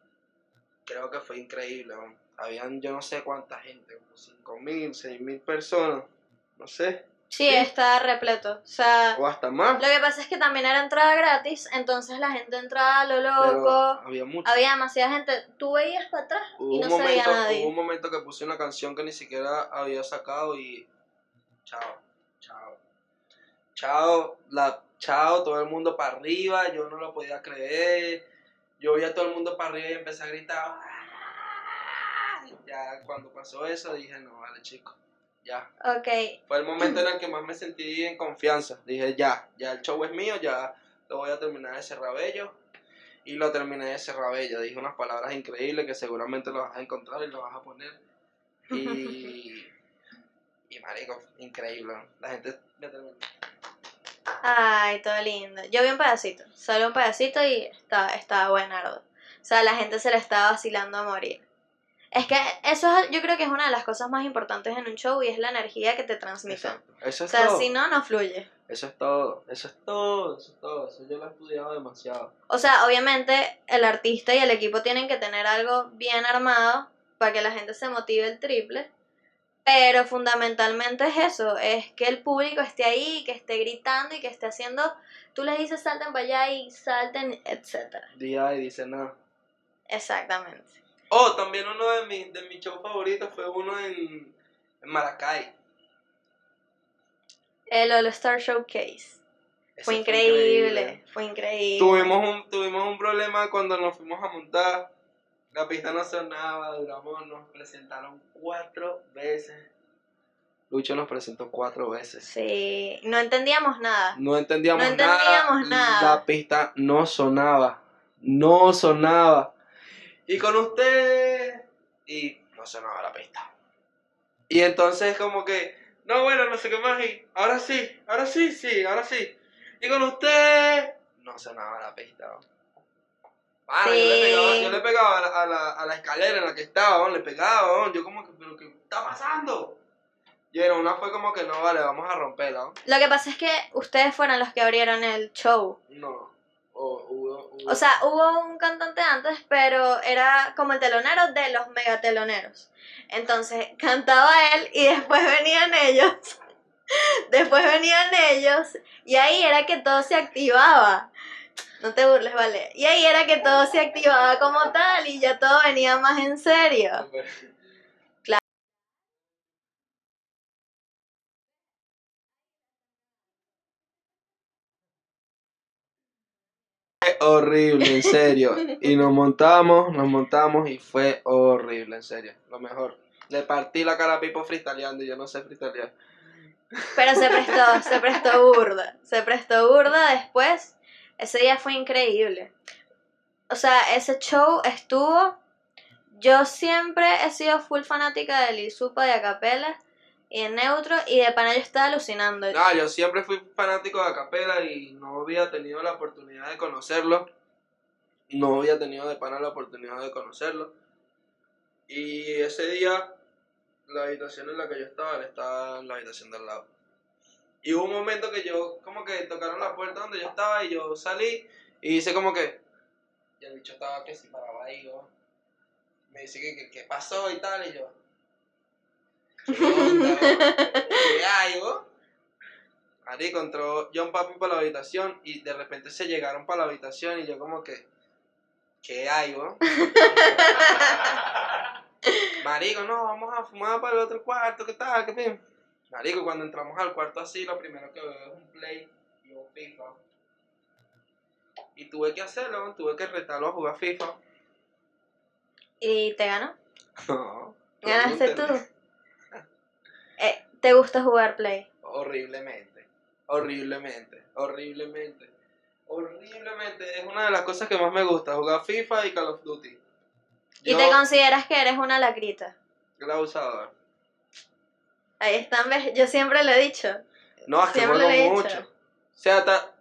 Speaker 1: creo que fue increíble. vamos. Habían yo no sé cuánta gente, como 5 mil, 6 mil personas, no sé,
Speaker 2: Sí,
Speaker 1: Sí.
Speaker 2: está repleto. O sea,
Speaker 1: o hasta más.
Speaker 2: lo que pasa es que también era entrada gratis, entonces la gente entraba a lo
Speaker 1: Pero
Speaker 2: loco.
Speaker 1: había mucho.
Speaker 2: Había demasiada gente. Tú veías para atrás
Speaker 1: Hubo
Speaker 2: y no
Speaker 1: un,
Speaker 2: se veía
Speaker 1: momento,
Speaker 2: nadie.
Speaker 1: hubo un momento que puse una canción que ni siquiera había sacado y chao, chao. Chao, la chao, todo el mundo para arriba, yo no lo podía creer. Yo vi a todo el mundo para arriba y empecé a gritar. "¡Ah!". Ya cuando pasó eso dije, no, vale, chico, ya.
Speaker 2: Ok,
Speaker 1: Fue el momento en el que más me sentí en confianza. Dije, ya, ya el show es mío, ya lo voy a terminar de cerrar bello. Y lo terminé de cerrar bello. Dije unas palabras increíbles que seguramente lo vas a encontrar y lo vas a poner. Y, y marico, increíble. La gente me terminó.
Speaker 2: Ay, todo lindo. Yo vi un pedacito, solo un pedacito y estaba, estaba buenardo. O sea, la gente se le estaba vacilando a morir. Es que eso es, yo creo que es una de las cosas más importantes en un show y es la energía que te transmiten.
Speaker 1: Eso
Speaker 2: O
Speaker 1: es
Speaker 2: sea,
Speaker 1: todo.
Speaker 2: si no, no fluye.
Speaker 1: Eso es todo. Eso es todo. Eso es todo. Eso yo lo he estudiado demasiado.
Speaker 2: O sea, obviamente el artista y el equipo tienen que tener algo bien armado para que la gente se motive el triple. Pero fundamentalmente es eso, es que el público esté ahí, que esté gritando y que esté haciendo, tú les dices salten para allá y salten, etcétera.
Speaker 1: Día y dice nada.
Speaker 2: Exactamente.
Speaker 1: Oh, también uno de mis, de mis shows favoritos fue uno en, en Maracay.
Speaker 2: El All Star Showcase. Fue increíble, fue increíble.
Speaker 1: Tuvimos un, tuvimos un problema cuando nos fuimos a montar. La pista no sonaba, duramos, nos presentaron cuatro veces. Lucho nos presentó cuatro veces.
Speaker 2: Sí, no entendíamos nada.
Speaker 1: No entendíamos,
Speaker 2: No entendíamos nada.
Speaker 1: La pista no sonaba. No sonaba. Y con ustedes. Y no sonaba la pista. Y entonces como que. No, bueno, no sé qué más. Y ahora sí, ahora sí, sí, ahora sí. Y con ustedes. No sonaba la pista. ¿no? Mano, yo, le
Speaker 2: Sí.
Speaker 1: pegaba, yo le pegaba a la, a la- a la escalera en la que estaba, ¿no? le pegaba, ¿no? yo como que, pero ¿qué está pasando? Y en una fue como que no, vale, vamos a romperla.
Speaker 2: Lo que pasa es que ustedes fueron los que abrieron el show.
Speaker 1: No. O, hubo, hubo-
Speaker 2: O sea, hubo un cantante antes, pero era como el telonero de los megateloneros. Entonces cantaba él y después venían ellos. después venían ellos y ahí era que todo se activaba. No te burles, vale. Y ahí era que todo se activaba como tal y ya todo venía más en serio. Claro.
Speaker 1: Fue horrible, en serio. Y nos montamos, nos montamos y fue horrible, en serio. Lo mejor. Le partí la cara a Pipo freestyleando y yo no sé freestylear.
Speaker 2: Pero se prestó, se prestó burda. Se prestó burda después. Ese día fue increíble. O sea, ese show estuvo. Yo siempre he sido full fanática de Lil Supa de Acapella y de Neutro y de pana yo estaba alucinando.
Speaker 1: No, yo siempre fui fanático de Acapela y no había tenido la oportunidad de conocerlo. No había tenido de pana la oportunidad de conocerlo. Y ese día, la habitación en la que yo estaba, estaba en la habitación del lado. Y hubo un momento que yo, como que tocaron la puerta donde yo estaba y yo salí y hice como que. Y el bicho estaba que si paraba ahí, ¿no? Me dice que, que, ¿qué pasó y tal, y yo. ¿Qué onda, ¿no? ¿Qué hay, ¿no? Marico, entró John Papi para la habitación y de repente se llegaron para la habitación y yo como que, ¿Qué hay, no? Marico, no, vamos a fumar para el otro cuarto, ¿qué tal? ¿Qué bien? Marico, cuando entramos al cuarto así, lo primero que veo es un play y un FIFA. Y tuve que hacerlo, tuve que retarlo a jugar FIFA.
Speaker 2: ¿Y te ganó?
Speaker 1: No.
Speaker 2: ¿Ganaste tú? Eh, ¿Te gusta jugar Play?
Speaker 1: Horriblemente. Horriblemente. Horriblemente. Horriblemente. Es una de las cosas que más me gusta, jugar FIFA y Call of Duty.
Speaker 2: ¿Y
Speaker 1: Yo,
Speaker 2: te consideras que eres una lacrita?
Speaker 1: gran abusador.
Speaker 2: Ahí están, ¿ves? Yo siempre lo he dicho.
Speaker 1: No, es que juego
Speaker 2: lo he dicho.
Speaker 1: mucho. O sea, hasta-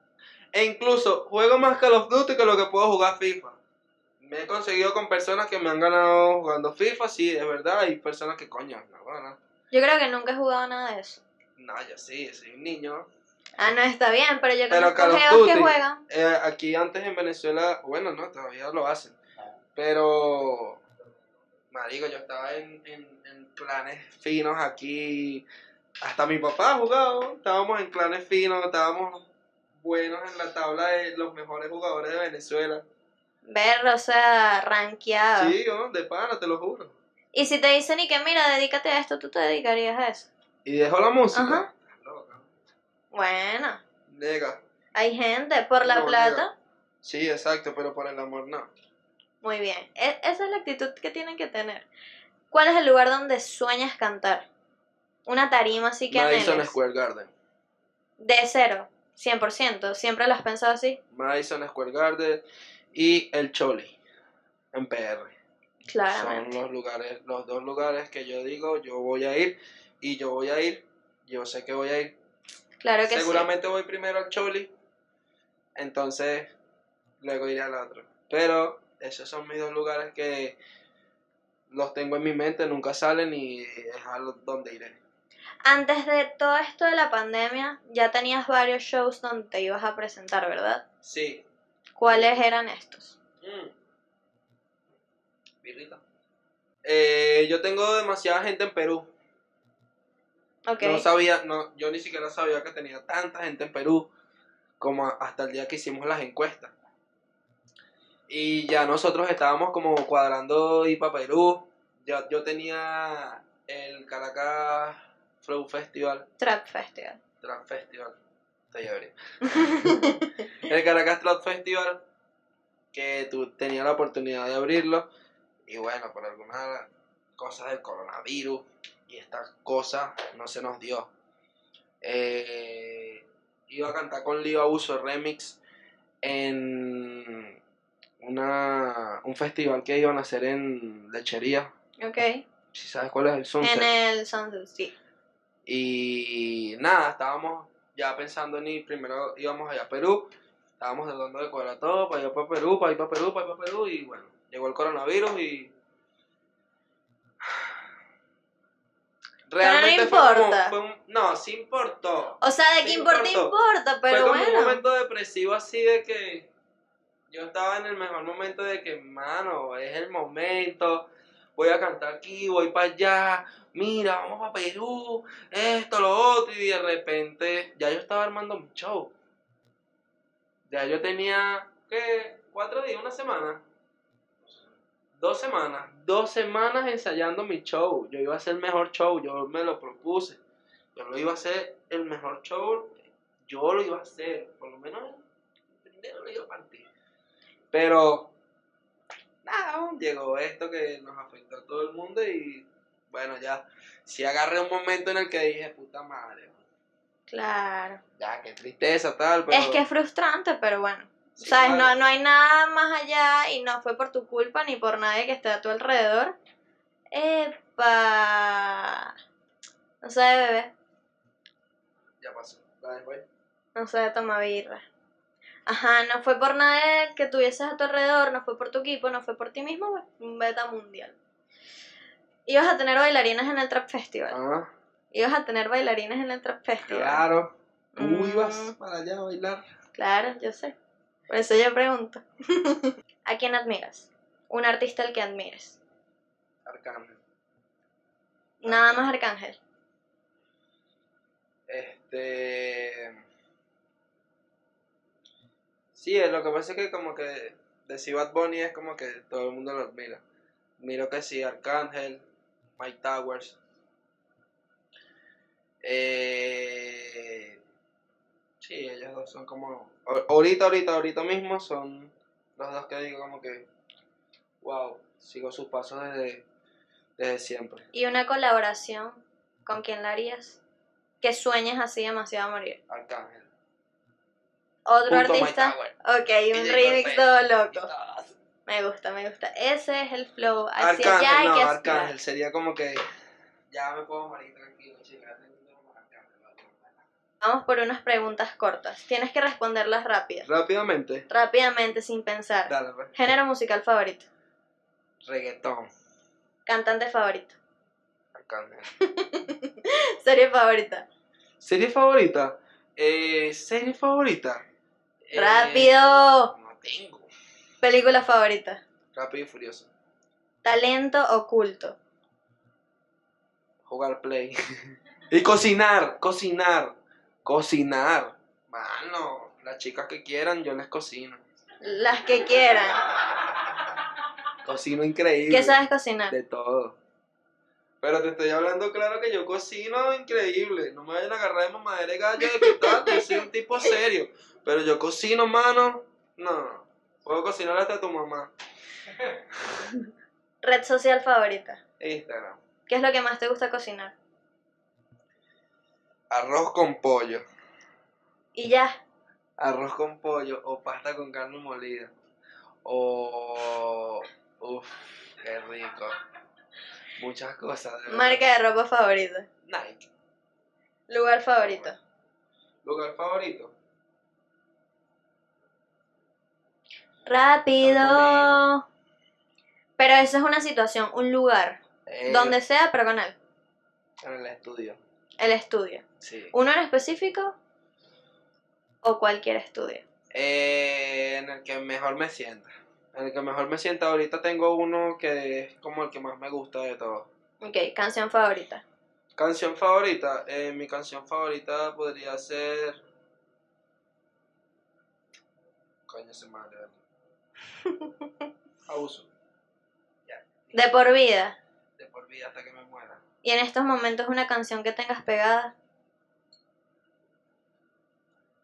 Speaker 1: e incluso juego más Call of Duty que lo que puedo jugar FIFA. Me he conseguido con personas que me han ganado jugando FIFA, sí, es verdad. Hay personas que coño, no, bueno,
Speaker 2: Yo creo que nunca he jugado nada de eso.
Speaker 1: no, yo sí, soy un niño.
Speaker 2: Ah, no, está bien, pero yo
Speaker 1: Call of
Speaker 2: geos que juegan.
Speaker 1: eh, aquí antes en Venezuela, bueno, no, todavía lo hacen. Pero, marico, yo estaba en, en, en clanes finos aquí. Hasta mi papá ha jugado. Estábamos en clanes finos, estábamos buenos en la tabla de los mejores jugadores de Venezuela.
Speaker 2: Ver, o sea, rankeado.
Speaker 1: Sí, ¿no? de pana, te lo juro.
Speaker 2: Y si te dicen y que mira, dedícate a esto, tú te dedicarías a eso.
Speaker 1: Y dejó la música.
Speaker 2: Ajá.
Speaker 1: Loca.
Speaker 2: Bueno,
Speaker 1: Nega.
Speaker 2: hay gente por la
Speaker 1: No,
Speaker 2: plata.
Speaker 1: nega. Sí, exacto, pero por el amor no.
Speaker 2: Muy bien. E- esa es la actitud que tienen que tener. ¿Cuál es el lugar donde sueñas cantar? Una tarima así que
Speaker 1: Madison
Speaker 2: anheles.
Speaker 1: Square Garden.
Speaker 2: De cero, 100%. ¿Siempre lo has pensado así?
Speaker 1: Madison Square Garden y el Choli en PR.
Speaker 2: Claramente.
Speaker 1: Son los lugares, los dos lugares que yo digo, yo voy a ir y yo voy a ir, yo sé que voy a ir.
Speaker 2: Claro que
Speaker 1: Seguramente voy primero al Choli, entonces luego iré al otro. Pero esos son mis dos lugares que los tengo en mi mente, nunca salen y es a donde iré.
Speaker 2: Antes de todo esto de la pandemia, ya tenías varios shows donde te ibas a presentar, ¿verdad?
Speaker 1: Sí.
Speaker 2: ¿Cuáles eran estos?
Speaker 1: Mm. Birrita. Eh, yo tengo demasiada gente en Perú.
Speaker 2: Ok.
Speaker 1: No sabía, no, yo ni siquiera sabía que tenía tanta gente en Perú como hasta el día que hicimos las encuestas. Y ya nosotros estábamos como cuadrando ir para Perú. Ya, yo tenía el Caracas Flow Festival,
Speaker 2: Trap Festival.
Speaker 1: Trap Festival. Estoy el Caracas Trap Festival, que tú tenías la oportunidad de abrirlo. Y bueno, por algunas cosas del coronavirus y estas cosas no se nos dio. Eh, iba a cantar con Lío Abuso Remix en una, un festival que iban a hacer en Lechería.
Speaker 2: ok.
Speaker 1: Si sabes cuál es el Sunset.
Speaker 2: En el Sunset, sí.
Speaker 1: Y nada, estábamos ya pensando en ir, primero íbamos allá a Perú, estábamos tratando de cuadrar todo para ir para Perú, para ir para Perú, para ir para Perú, y bueno, llegó el coronavirus y... Realmente fue como-
Speaker 2: importa.
Speaker 1: fue un- no, sí importó.
Speaker 2: O sea, de
Speaker 1: Sí
Speaker 2: que importa, importa, pero
Speaker 1: fue como
Speaker 2: bueno.
Speaker 1: un momento depresivo así de que yo estaba en el mejor momento de que, mano, es el momento, voy a cantar aquí, voy para allá, mira, vamos para Perú, esto, lo otro, y de repente ya yo estaba armando mi show. Ya yo tenía, ¿qué? ¿Cuatro días? ¿Una semana? Dos semanas, dos semanas ensayando mi show. Yo iba a hacer el mejor show, yo me lo propuse. Yo lo iba a hacer el mejor show, yo lo iba a hacer, por lo menos el primero lo iba a partir. Pero, nada, llegó esto que nos afectó a todo el mundo y bueno, ya, sí agarré un momento en el que dije, puta madre,
Speaker 2: Claro.
Speaker 1: ya, qué tristeza, tal, pero...
Speaker 2: Es que es frustrante, pero bueno.
Speaker 1: Sí,
Speaker 2: ¿Sabes?
Speaker 1: claro.
Speaker 2: No, no hay nada más allá y no fue por tu culpa ni por nadie que esté a tu alrededor. Epa. No sé, bebé.
Speaker 1: Ya pasó, la ahí.
Speaker 2: No sé, toma birra. Ajá, no fue por nadie que tuvieses a tu alrededor, no fue por tu equipo, no fue por ti mismo, pues, un beta mundial. Ibas a tener bailarines en el Trap Festival.
Speaker 1: Ah,
Speaker 2: Ibas a tener bailarines en el Trap Festival.
Speaker 1: claro. Tú
Speaker 2: Mm.
Speaker 1: ibas para allá a bailar.
Speaker 2: Claro, yo sé. Por eso yo pregunto. ¿A quién admiras? Un artista al que admires.
Speaker 1: Arcángel.
Speaker 2: Nada más Arcángel.
Speaker 1: Este. Sí, lo que pasa es que como que decir Bad Bunny es como que todo el mundo lo admira. Miro que sí, Arcángel, Mike Towers. Eh, sí, ellos dos son como... Ahorita, ahorita, ahorita mismo son los dos que digo como que... Wow, sigo sus pasos desde, desde siempre.
Speaker 2: ¿Y una colaboración con quién la harías? Que sueñes así demasiado a morir.
Speaker 1: Arcángel.
Speaker 2: Otro artista. Ok, un remix todo loco. Me gusta, me gusta. Ese es el flow. Hacia
Speaker 1: Arcángel,
Speaker 2: allá hay
Speaker 1: no,
Speaker 2: que
Speaker 1: Arcángel sería como que ya me puedo morir tranquilo, chicas.
Speaker 2: Vamos por unas preguntas cortas. Tienes que responderlas rápidas.
Speaker 1: Rápidamente.
Speaker 2: Rápidamente, sin pensar.
Speaker 1: Dale, pues.
Speaker 2: Género musical favorito.
Speaker 1: Reggaetón.
Speaker 2: Cantante favorito.
Speaker 1: Arcángel.
Speaker 2: Serie favorita.
Speaker 1: ¿Serie favorita? Eh, ¿Serie favorita? Eh,
Speaker 2: ¡Rápido!
Speaker 1: No tengo.
Speaker 2: Película favorita.
Speaker 1: Rápido y furioso.
Speaker 2: Talento oculto.
Speaker 1: Jugar play. y cocinar, cocinar, cocinar. Mano, las chicas que quieran, yo les cocino.
Speaker 2: Las que quieran.
Speaker 1: Cocino increíble.
Speaker 2: ¿Qué sabes cocinar?
Speaker 1: De todo. Pero te estoy hablando claro que yo cocino increíble. No me vayan a agarrar de mamadera de gallo de que tal. Yo soy un tipo serio. Pero yo cocino, mano. No. Puedo cocinar hasta tu mamá.
Speaker 2: Red social favorita.
Speaker 1: Instagram.
Speaker 2: ¿Qué es lo que más te gusta cocinar?
Speaker 1: Arroz con pollo.
Speaker 2: Y ya.
Speaker 1: Arroz con pollo o pasta con carne molida. O... Uf, qué rico. Muchas cosas. de.
Speaker 2: Marca de ropa favorita.
Speaker 1: Nike.
Speaker 2: Lugar favorito.
Speaker 1: Lugar favorito.
Speaker 2: Rápido. Pero eso es una situación, un lugar.
Speaker 1: Eh,
Speaker 2: Donde sea, pero con él.
Speaker 1: En el estudio.
Speaker 2: El estudio.
Speaker 1: Sí.
Speaker 2: ¿Uno en específico? ¿O cualquier estudio?
Speaker 1: Eh, en el que mejor me sienta. En el que mejor me sienta. Ahorita tengo uno que es como el que más me gusta de todo.
Speaker 2: Ok, canción favorita.
Speaker 1: Canción favorita. Eh, mi canción favorita podría ser. Coño, se madre. Abuso. Ya.
Speaker 2: De por vida.
Speaker 1: De por vida hasta que me muera.
Speaker 2: Y en estos momentos una canción que tengas pegada.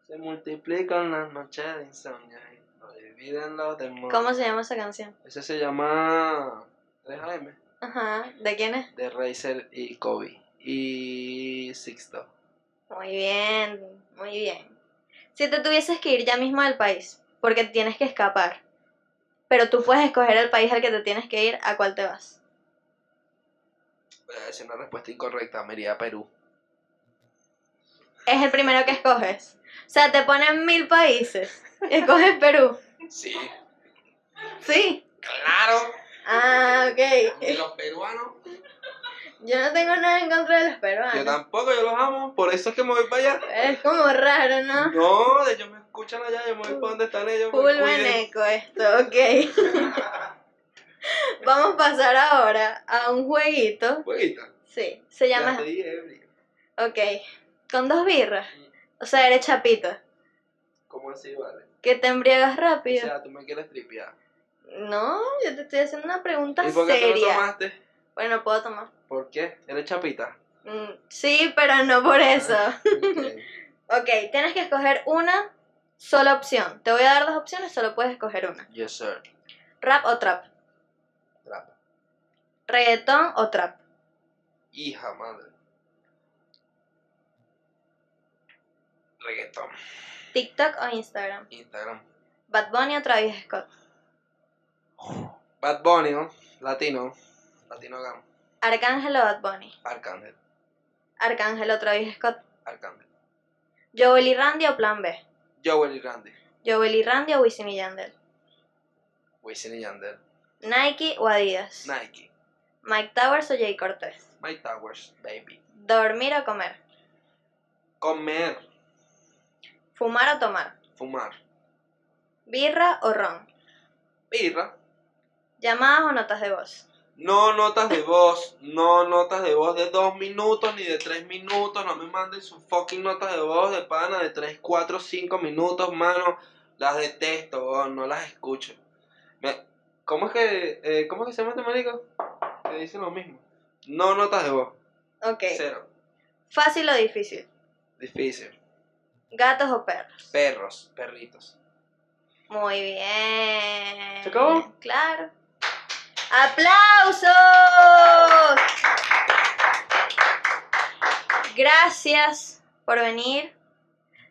Speaker 1: Se multiplican las noches de insomnio y lo dividen los demonios.
Speaker 2: ¿Cómo se llama esa canción?
Speaker 1: Ese se llama 3AM.
Speaker 2: Ajá. ¿De quién es?
Speaker 1: De Razer y Kobe. Y Sixto.
Speaker 2: Muy bien, muy bien. Si te tuvieses que ir ya mismo del país, porque tienes que escapar, pero tú puedes escoger el país al que te tienes que ir, ¿a cuál te vas?
Speaker 1: Voy a decir una respuesta incorrecta. Me iría a Perú.
Speaker 2: Es el primero que escoges. O sea, te ponen mil países. y Escoges Perú.
Speaker 1: Sí.
Speaker 2: Sí.
Speaker 1: ¡Claro!
Speaker 2: Ah, ok.
Speaker 1: Y los peruanos.
Speaker 2: Yo no tengo nada en contra de los
Speaker 1: Yo
Speaker 2: peruanos.
Speaker 1: tampoco, yo los amo. Por eso es que me voy para allá.
Speaker 2: Es como raro, ¿no?
Speaker 1: No, ellos me escuchan allá. Yo me voy para donde están ellos.
Speaker 2: Full veneco esto, ok. Vamos a pasar ahora a un jueguito.
Speaker 1: Jueguita.
Speaker 2: Sí, se
Speaker 1: Ya
Speaker 2: llama...
Speaker 1: ebrio.
Speaker 2: Ok, con dos birras. O sea, eres chapito.
Speaker 1: ¿Cómo así, vale?
Speaker 2: Que te embriagas
Speaker 1: O
Speaker 2: rápido.
Speaker 1: sea, tú me quieres tripear.
Speaker 2: No, yo te estoy haciendo una pregunta
Speaker 1: ¿Y por qué tú no
Speaker 2: seria.
Speaker 1: tomaste?
Speaker 2: Bueno, no puedo tomar.
Speaker 1: ¿Por qué? ¿Eres chapita?
Speaker 2: Mm, sí, pero no por eso.
Speaker 1: Ok.
Speaker 2: Ok, tienes que escoger una sola opción. Te voy a dar dos opciones, solo puedes escoger una.
Speaker 1: Yes, sir.
Speaker 2: Rap o. Trap. Reggaetón o trap.
Speaker 1: Hija madre. Reggaetón.
Speaker 2: TikTok o Instagram.
Speaker 1: Instagram.
Speaker 2: Bad Bunny o Travis Scott.
Speaker 1: Bad Bunny, ¿no? Latino. Latino Gam.
Speaker 2: Arcángel o Bad Bunny.
Speaker 1: Arcángel.
Speaker 2: Arcángel o Travis Scott.
Speaker 1: Arcángel.
Speaker 2: Joel y Randy o Plan B.
Speaker 1: Joel y Randy.
Speaker 2: Joel y Randy o Wisin y Yandel.
Speaker 1: Wisin y Yandel.
Speaker 2: Nike o Adidas.
Speaker 1: Nike.
Speaker 2: Mike Towers o Jay Cortez.
Speaker 1: My Towers, baby.
Speaker 2: Dormir o comer.
Speaker 1: Comer.
Speaker 2: Fumar o tomar.
Speaker 1: Fumar.
Speaker 2: Birra o ron.
Speaker 1: Birra.
Speaker 2: Llamadas o notas de voz.
Speaker 1: No notas de voz, no notas de voz de dos minutos ni de tres minutos. No me manden sus fucking notas de voz de pana de tres, cuatro, cinco minutos, mano. Las detesto, weón, no las escucho. Me- ¿Cómo es que, eh, cómo es que se llama este marico? Que dicen lo mismo. No notas de voz.
Speaker 2: Ok.
Speaker 1: Cero.
Speaker 2: Fácil o difícil.
Speaker 1: Difícil.
Speaker 2: Gatos o perros.
Speaker 1: Perros, perritos.
Speaker 2: Muy bien.
Speaker 1: ¿Se acabó?
Speaker 2: Claro. ¡Aplausos! Gracias por venir.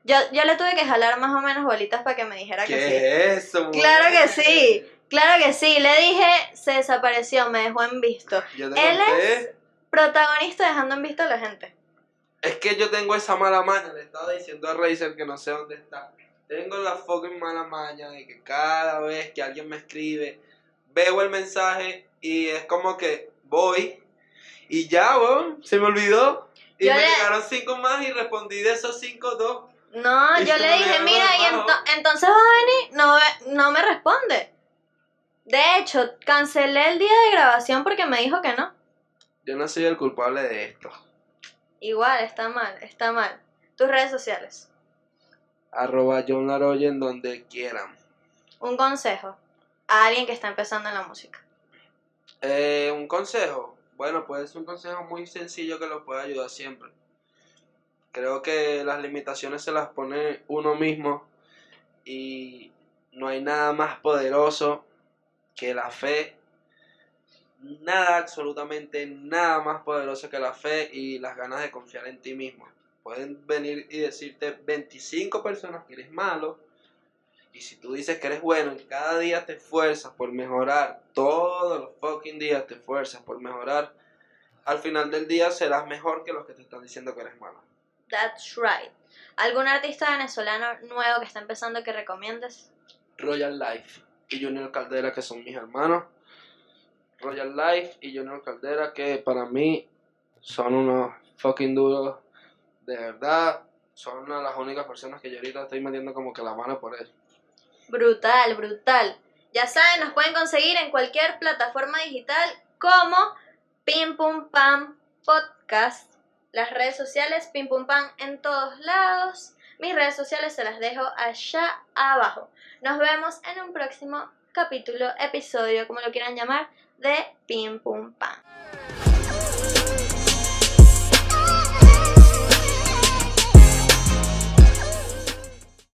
Speaker 2: Yo, yo le tuve que jalar más o menos bolitas para que me dijera que sí.
Speaker 1: ¿Qué es eso?
Speaker 2: Claro que sí. Claro que sí. Le dije, se desapareció, me dejó en visto.
Speaker 1: Yo te
Speaker 2: Él
Speaker 1: conté.
Speaker 2: Protagonista dejando en visto a la gente.
Speaker 1: Es que yo tengo esa mala maña, le estaba diciendo a Razer que no sé dónde está. Tengo la fucking mala maña de que cada vez que alguien me escribe, veo el mensaje y es como que voy y ya, weón, se me olvidó. Y
Speaker 2: Yo
Speaker 1: me
Speaker 2: le-
Speaker 1: llegaron cinco más y respondí de esos cinco dos.
Speaker 2: No,
Speaker 1: Y
Speaker 2: yo le dije, mira, y ento- entonces vas a venir. No, no me responde. De hecho, cancelé el día de grabación porque me dijo que no.
Speaker 1: Yo no soy el culpable de esto.
Speaker 2: Igual, está mal, está mal. Tus redes sociales.
Speaker 1: Arroba John Laroye en donde quieran.
Speaker 2: Un consejo a alguien que está empezando en la música.
Speaker 1: Eh, un consejo. Bueno, puede ser un consejo muy sencillo que los puede ayudar siempre. Creo que las limitaciones se las pone uno mismo y no hay nada más poderoso que la fe. Nada, absolutamente nada más poderoso que la fe y las ganas de confiar en ti mismo. Pueden venir y decirte 25 personas que eres malo, y si tú dices que eres bueno y cada día te esfuerzas por mejorar, todos los fucking días te esfuerzas por mejorar, al final del día serás mejor que los que te están diciendo que eres malo.
Speaker 2: That's right. ¿Algún artista venezolano nuevo que está empezando que recomiendes?
Speaker 1: Royal Life y Junior Caldera, que son mis hermanos. Royal Life y Junior Caldera, que para mí son unos fucking duros, de verdad. Son una de las únicas personas que yo ahorita estoy metiendo como que la mano por él.
Speaker 2: Brutal, brutal. Ya saben, nos pueden conseguir en cualquier plataforma digital como Pim Pum Pam Podcast. Las redes sociales, Pim Pum Pam en todos lados. Mis redes sociales se las dejo allá abajo. Nos vemos en un próximo capítulo, episodio, como lo quieran llamar, de Pim Pum Pam.